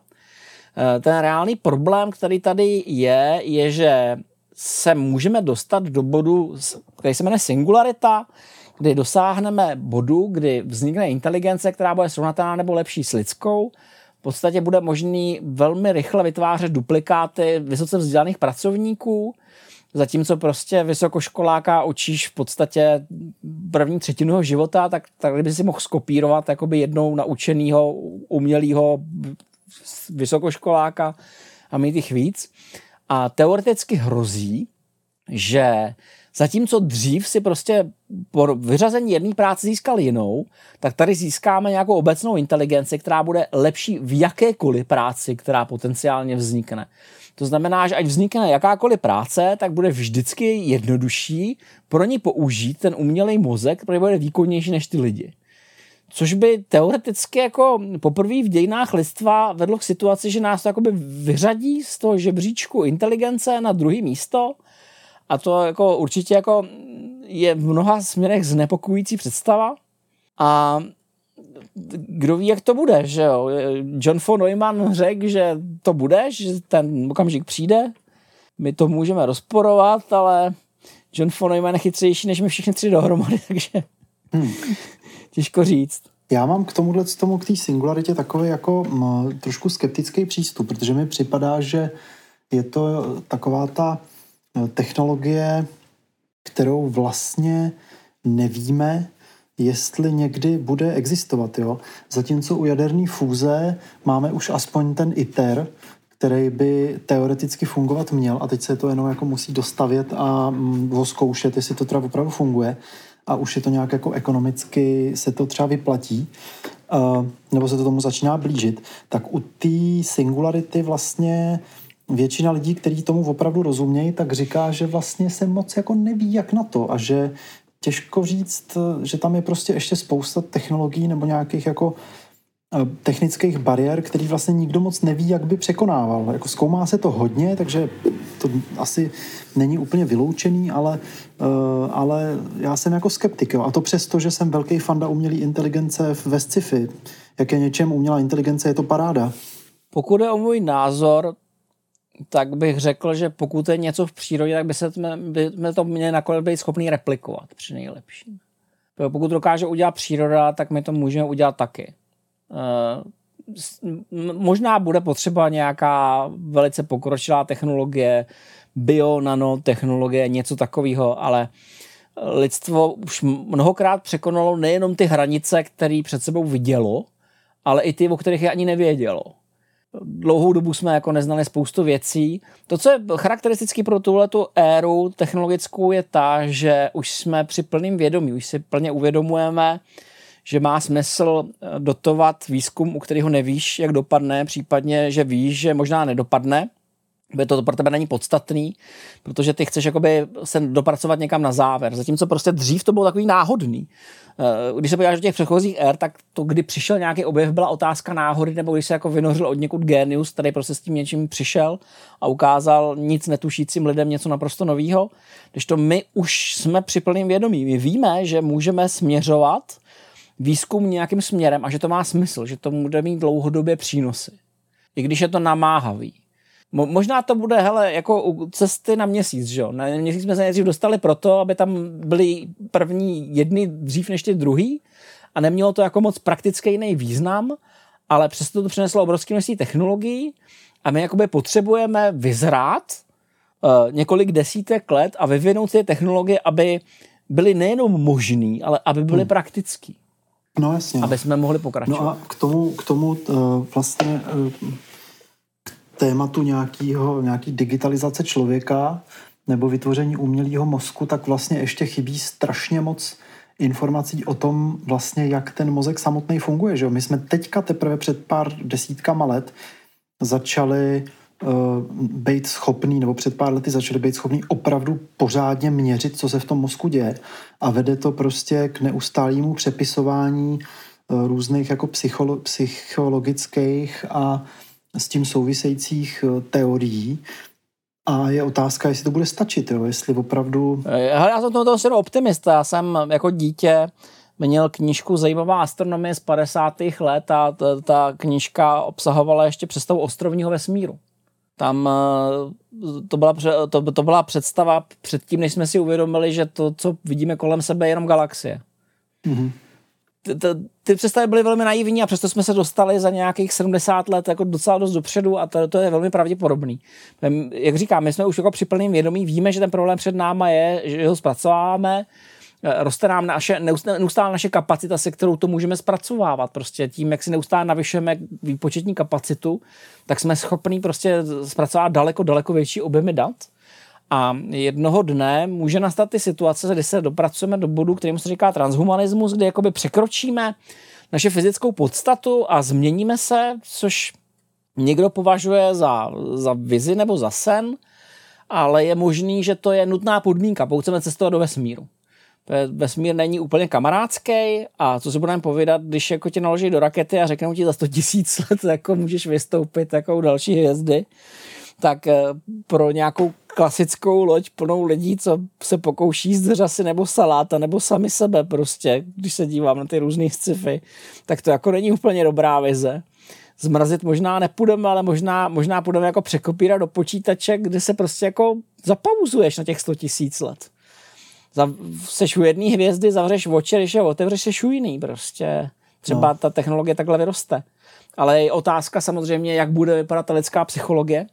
ten reálný problém, který tady je, je, že se můžeme dostat do bodu, který se jmenuje singularita, kdy dosáhneme bodu, kdy vznikne inteligence, která bude srovnatelná nebo lepší s lidskou, podstatě bude možný velmi rychle vytvářet duplikáty vysoce vzdělaných pracovníků, zatímco prostě vysokoškoláka učíš v podstatě první třetinu života, tak, tak by si mohl skopírovat jakoby jednou naučenýho, umělého vysokoškoláka a mít jich víc. A teoreticky hrozí, že Zatímco dřív si prostě po vyřazení jedné práce získal jinou, tak tady získáme nějakou obecnou inteligenci, která bude lepší v jakékoliv práci, která potenciálně vznikne. To znamená, že ať vznikne jakákoliv práce, tak bude vždycky jednodušší pro ní použít ten umělý mozek, protože bude výkonnější než ty lidi. Což by teoreticky jako poprvé v dějinách lidstva vedlo k situaci, že nás to vyřadí z toho žebříčku inteligence na druhé místo a to jako určitě jako je v mnoha směrech znepokojící představa. A kdo ví, jak to bude, že jo? John von Neumann řekl, že to bude, že ten okamžik přijde. My to můžeme rozporovat, ale John von Neumann je chytřejší než my všichni tři dohromady, takže hmm. těžko říct.
Já mám k tomuhle, tomu, k té singularitě takový jako m, trošku skeptický přístup, protože mi připadá, že je to taková ta technologie, kterou vlastně nevíme, jestli někdy bude existovat. Jo? Zatímco u jaderné fúze máme už aspoň ten ITER, který by teoreticky fungovat měl a teď se to jenom jako musí dostavět a mm, zkoušet, jestli to teda opravdu funguje a už je to nějak jako ekonomicky se to třeba vyplatí, uh, nebo se to tomu začíná blížit, tak u té singularity vlastně většina lidí, kteří tomu opravdu rozumějí, tak říká, že vlastně se moc jako neví, jak na to a že těžko říct, že tam je prostě ještě spousta technologií nebo nějakých jako eh, technických bariér, který vlastně nikdo moc neví, jak by překonával. Jako zkoumá se to hodně, takže to asi není úplně vyloučený, ale, uh, ale já jsem jako skeptik. Jo. A to přesto, že jsem velký fanda umělé inteligence ve sci-fi. Jak je něčem umělá inteligence, je to paráda.
Pokud je o můj názor, tak bych řekl, že pokud je něco v přírodě, tak by se by jsme to měli nakonec být schopný replikovat při nejlepším. Pokud dokáže udělat příroda, tak my to můžeme udělat taky. Eh, možná bude potřeba nějaká velice pokročilá technologie, bio, nanotechnologie, něco takového, ale lidstvo už mnohokrát překonalo nejenom ty hranice, které před sebou vidělo, ale i ty, o kterých ani nevědělo dlouhou dobu jsme jako neznali spoustu věcí. To, co je charakteristický pro tuhletu éru technologickou, je ta, že už jsme při plným vědomí, už si plně uvědomujeme, že má smysl eh, dotovat výzkum, u kterého nevíš, jak dopadne, případně, že víš, že možná nedopadne, by to pro tebe není podstatný, protože ty chceš jakoby se dopracovat někam na závěr. Zatímco prostě dřív to bylo takový náhodný. Eh, když se podíváš do těch předchozích ér, tak to, kdy přišel nějaký objev, byla otázka náhody, nebo když se jako vynořil od někud genius, který prostě s tím něčím přišel a ukázal nic netušícím lidem něco naprosto nového. Když to my už jsme při plným vědomí. My víme, že můžeme směřovat výzkum nějakým směrem a že to má smysl, že to bude mít dlouhodobě přínosy. I když je to namáhavý. Mo- možná to bude, hele, jako u cesty na měsíc, že jo? Na měsíc jsme se nejdřív dostali proto, aby tam byly první jedny dřív než ty druhý a nemělo to jako moc praktický jiný význam, ale přesto to přineslo obrovské množství technologií a my jakoby potřebujeme vyzrát uh, několik desítek let a vyvinout ty technologie, aby byly nejenom možný, ale aby byly hmm. praktický.
No jasně.
Aby jsme mohli pokračovat.
No a k tomu, k tomu uh, vlastně uh, tématu nějakýho, nějaký digitalizace člověka nebo vytvoření umělého mozku, tak vlastně ještě chybí strašně moc informací o tom vlastně, jak ten mozek samotný funguje. Že? My jsme teďka teprve před pár desítkama let začali uh, být schopný, nebo před pár lety začali být schopný opravdu pořádně měřit, co se v tom mozku děje. A vede to prostě k neustálému přepisování uh, různých jako psycholo- psychologických a s tím souvisejících eh, teorií. A je otázka, jestli to bude stačit, jo? jestli opravdu...
Eh, hele, já jsem toho toho optimista. Já jsem jako dítě měl knížku Zajímavá astronomie z 50. let a ta, ta knížka obsahovala ještě představu ostrovního vesmíru. Tam eh, to byla, to, to byla představa předtím, než jsme si uvědomili, že to, co vidíme kolem sebe, je jenom galaxie. Mm-hmm ty, představy byly velmi naivní a přesto jsme se dostali za nějakých 70 let jako docela dost dopředu a to, to je velmi pravděpodobný. Jak říkám, my jsme už jako při plným vědomí, víme, že ten problém před náma je, že ho zpracováváme, eh, roste nám naše, neustále naše kapacita, se kterou to můžeme zpracovávat. Prostě tím, jak si neustále navyšujeme výpočetní kapacitu, tak jsme schopní prostě zpracovat daleko, daleko větší objemy dat. A jednoho dne může nastat ty situace, kdy se dopracujeme do bodu, kterým se říká transhumanismus, kdy jakoby překročíme naše fyzickou podstatu a změníme se, což někdo považuje za, za vizi nebo za sen, ale je možný, že to je nutná podmínka, pokud chceme cestovat do vesmíru. Vesmír není úplně kamarádský a co si budeme povídat, když jako tě naloží do rakety a řeknou ti za 100 tisíc let, jako můžeš vystoupit jako další hvězdy, tak eh, pro nějakou klasickou loď plnou lidí, co se pokouší z řasy nebo saláta, nebo sami sebe prostě, když se dívám na ty různé sci-fi, tak to jako není úplně dobrá vize. Zmrazit možná nepůjdeme, ale možná, možná půjdeme jako překopírat do počítače, kde se prostě jako zapauzuješ na těch 100 tisíc let. seš u jedné hvězdy, zavřeš oči, když je otevřeš, seš u jiný prostě. Třeba no. ta technologie takhle vyroste. Ale je otázka samozřejmě, jak bude vypadat ta lidská psychologie,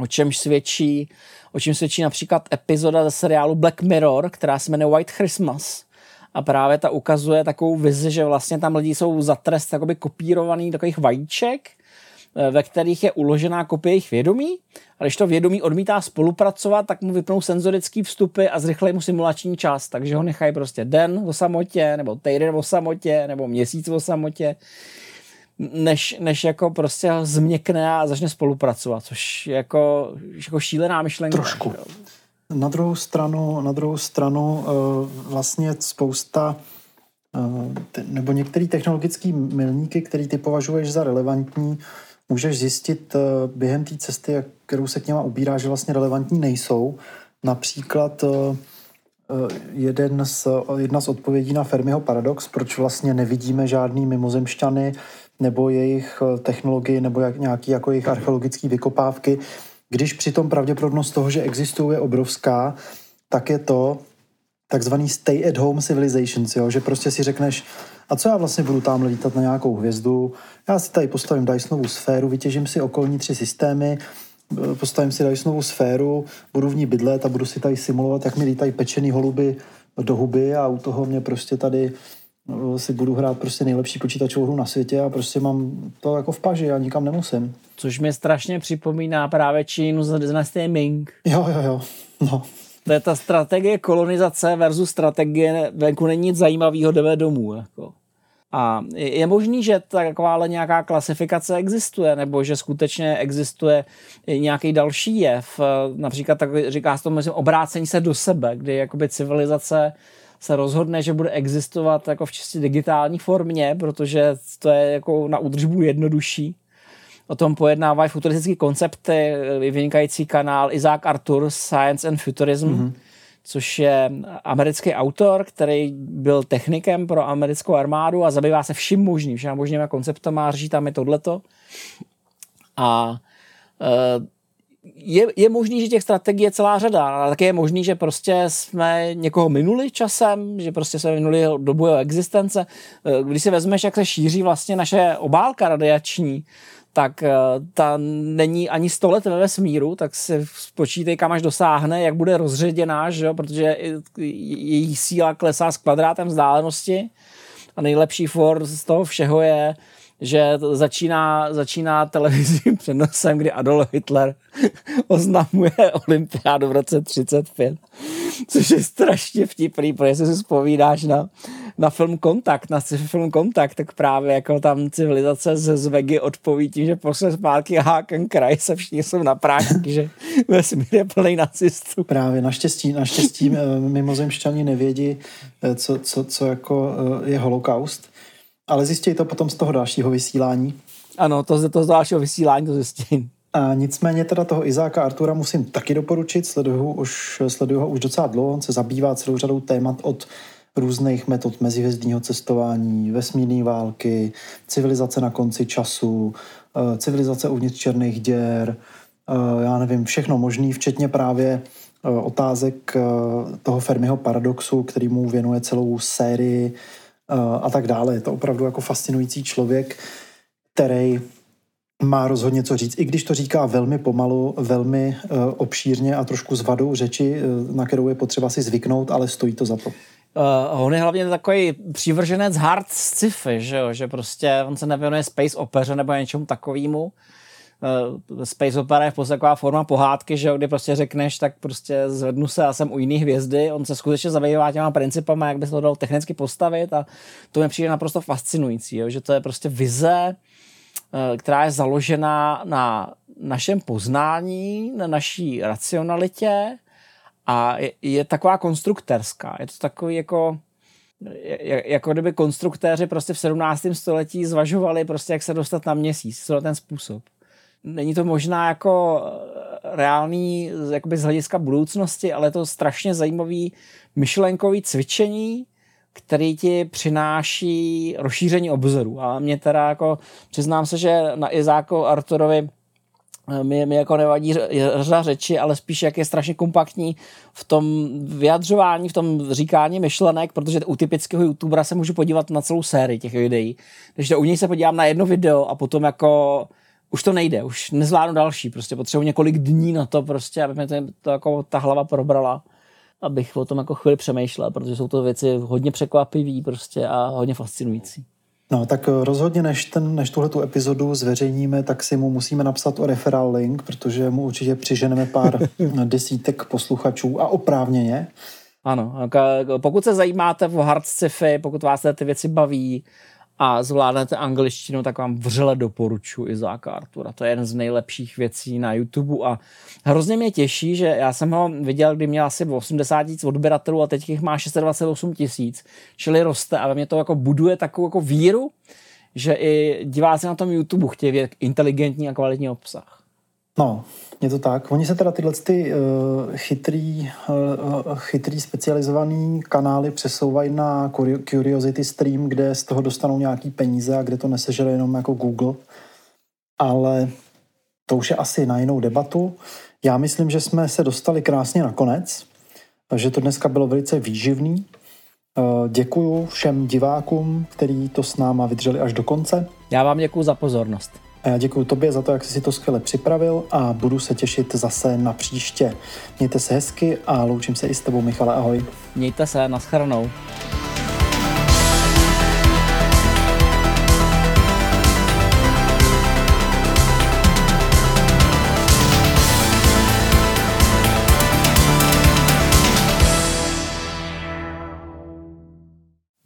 o čemž svědčí, o čem svědčí například epizoda ze seriálu Black Mirror, která se jmenuje White Christmas. A právě ta ukazuje takovou vizi, že vlastně tam lidi jsou za trest jakoby kopírovaný takových vajíček, eh, ve kterých je uložená kopie jejich vědomí. A když to vědomí odmítá spolupracovat, tak mu vypnou senzorický vstupy a zrychlejí mu simulační čas. Takže ho nechají prostě den o samotě, nebo týden o samotě, nebo měsíc o samotě než, než jako prostě změkne a začne spolupracovat, což je jako, jako šílená myšlenka.
Trošku. Na druhou stranu, na druhou stranu uh, vlastně spousta uh, nebo některé technologické milníky, které ty považuješ za relevantní, můžeš zjistit uh, během té cesty, kterou se k něma ubírá, že vlastně relevantní nejsou. Například jeden z, jedna z odpovědí na Fermiho paradox, proč vlastně nevidíme žádný mimozemšťany nebo jejich eh, technologii nebo jak, nějaký jako jejich archeologické vykopávky, když přitom pravděpodobnost toho, že existují, je obrovská, tak je to takzvaný stay at home civilizations, jo? že prostě si řekneš, a co já vlastně budu tam lítat na nějakou hvězdu, já si tady postavím Dysonovu sféru, vytěžím si okolní tři systémy, eh, postavím si Dysonovu sféru, budu v ní bydlet a budu si tady simulovat, jak mi lítají pečený holuby do huby a u toho mě prostě tady si budu hrát prostě nejlepší počítačovou hru na světě a prostě mám to jako v paži a nikam nemusím.
Což mi strašně připomíná právě Čínu z dynastie Ming.
Jo, jo, jo. No.
To je ta strategie kolonizace versus strategie venku není nic zajímavého jdeme domů. Jako. A je možný, že takováhle nějaká klasifikace existuje, nebo že skutečně existuje nějaký další jev. Například tak říká se to myslím, obrácení se do sebe, kdy jakoby civilizace se rozhodne, že bude existovat jako v čistě digitální formě, protože to je jako na údržbu jednodušší. O tom pojednávají futuristické koncepty, vynikající kanál Isaac Arthur Science and Futurism, mm-hmm což je americký autor, který byl technikem pro americkou armádu a zabývá se vším možným, všem možným konceptama a řeší tam je tohleto. A e, je, je možný, že těch strategií je celá řada, ale také je možný, že prostě jsme někoho minuli časem, že prostě jsme minuli dobu jeho existence. E, když si vezmeš, jak se šíří vlastně naše obálka radiační, tak eh, ta není ani 100 let ve vesmíru, tak si spočítej, kam až dosáhne, jak bude rozředěná, že jo? protože její síla klesá s kvadrátem vzdálenosti a nejlepší for z toho všeho je, že začíná, začíná televizním přenosem, kdy Adolf Hitler oznamuje olympiádu v roce 35, což je strašně vtipný, protože si vzpomínáš na na film Kontakt, na film Kontakt, tak právě jako tam civilizace z, z Vegy odpoví tím, že posle zpátky Haken kraj se všichni jsou na prášky, že vesmír je plný nacistů.
Právě naštěstí, naštěstí eh, mimozemšťani nevědí, eh, co, co, co jako eh, je holokaust, ale zjistí to potom z toho dalšího vysílání.
Ano, to, to z dalšího vysílání to zjistí.
A nicméně teda toho Izáka Artura musím taky doporučit, sleduju, už, sleduju ho už docela dlouho, on se zabývá celou řadou témat od různých metod mezihvězdního cestování, vesmírné války, civilizace na konci času, eh, civilizace uvnitř černých děr, eh, já nevím, všechno možné, včetně právě eh, otázek toho Fermiho paradoxu, který mu věnuje celou sérii a tak dále. Je to opravdu jako fascinující člověk, který má rozhodně co říct, i když to říká velmi pomalu, velmi obšírně a trošku s vadou řeči, na kterou je potřeba si zvyknout, ale stojí to za to.
Uh, on je hlavně takový přívrženec hard sci-fi, že, jo? že prostě on se nevěnuje space opeře nebo něčemu takovému. Uh, space opera je v podstatě taková forma pohádky, že kdy prostě řekneš, tak prostě zvednu se a jsem u jiné hvězdy. On se skutečně zabývá těma principama, jak by se to dalo technicky postavit a to mi přijde naprosto fascinující, jo? že to je prostě vize, uh, která je založená na našem poznání, na naší racionalitě, a je, je taková konstruktérská. Je to takový jako jako kdyby konstruktéři prostě v 17. století zvažovali prostě, jak se dostat na měsíc, co ten způsob. Není to možná jako eh, reálný jakoby z hlediska budoucnosti, ale je to strašně zajímavý myšlenkový cvičení, který ti přináší rozšíření obzoru. A mě teda jako, přiznám se, že na Izáko Arturovi mi, mi jako nevadí řada řeči, ale spíš jak je strašně kompaktní v tom vyjadřování, v tom říkání myšlenek, protože u typického youtubera se můžu podívat na celou sérii těch videí. Takže u něj se podívám na jedno video a potom jako už to nejde, už nezvládnu další, prostě potřebuji několik dní na to prostě, aby mě to, to jako ta hlava probrala, abych o tom jako chvíli přemýšlel, protože jsou to věci hodně překvapivé prostě a hodně fascinující.
No, tak rozhodně, než, ten, než tuhle tu epizodu zveřejníme, tak si mu musíme napsat o referral link, protože mu určitě přiženeme pár desítek posluchačů a oprávněně.
Ano, pokud se zajímáte o hard sci-fi, pokud vás ty věci baví, a zvládnete angličtinu, tak vám vřele doporučuji Izáka Artura. To je jeden z nejlepších věcí na YouTube a hrozně mě těší, že já jsem ho viděl, kdy měl asi 80 tisíc odběratelů a teď jich má 628 tisíc, čili roste a mě to jako buduje takovou jako víru, že i diváci na tom YouTube chtějí vědět inteligentní a kvalitní obsah.
No, je to tak. Oni se teda tyhle ty, uh, chytrý, uh, chytrý specializovaný kanály přesouvají na Curiosity Stream, kde z toho dostanou nějaký peníze a kde to nesežere jenom jako Google. Ale to už je asi na jinou debatu. Já myslím, že jsme se dostali krásně na konec, že to dneska bylo velice výživný. Děkuju všem divákům, kteří to s náma vydrželi až do konce.
Já vám děkuji za pozornost.
A já děkuji tobě za to, jak jsi si to skvěle připravil a budu se těšit zase na příště. Mějte se hezky a loučím se i s tebou, Michale, ahoj.
Mějte se, naschranou.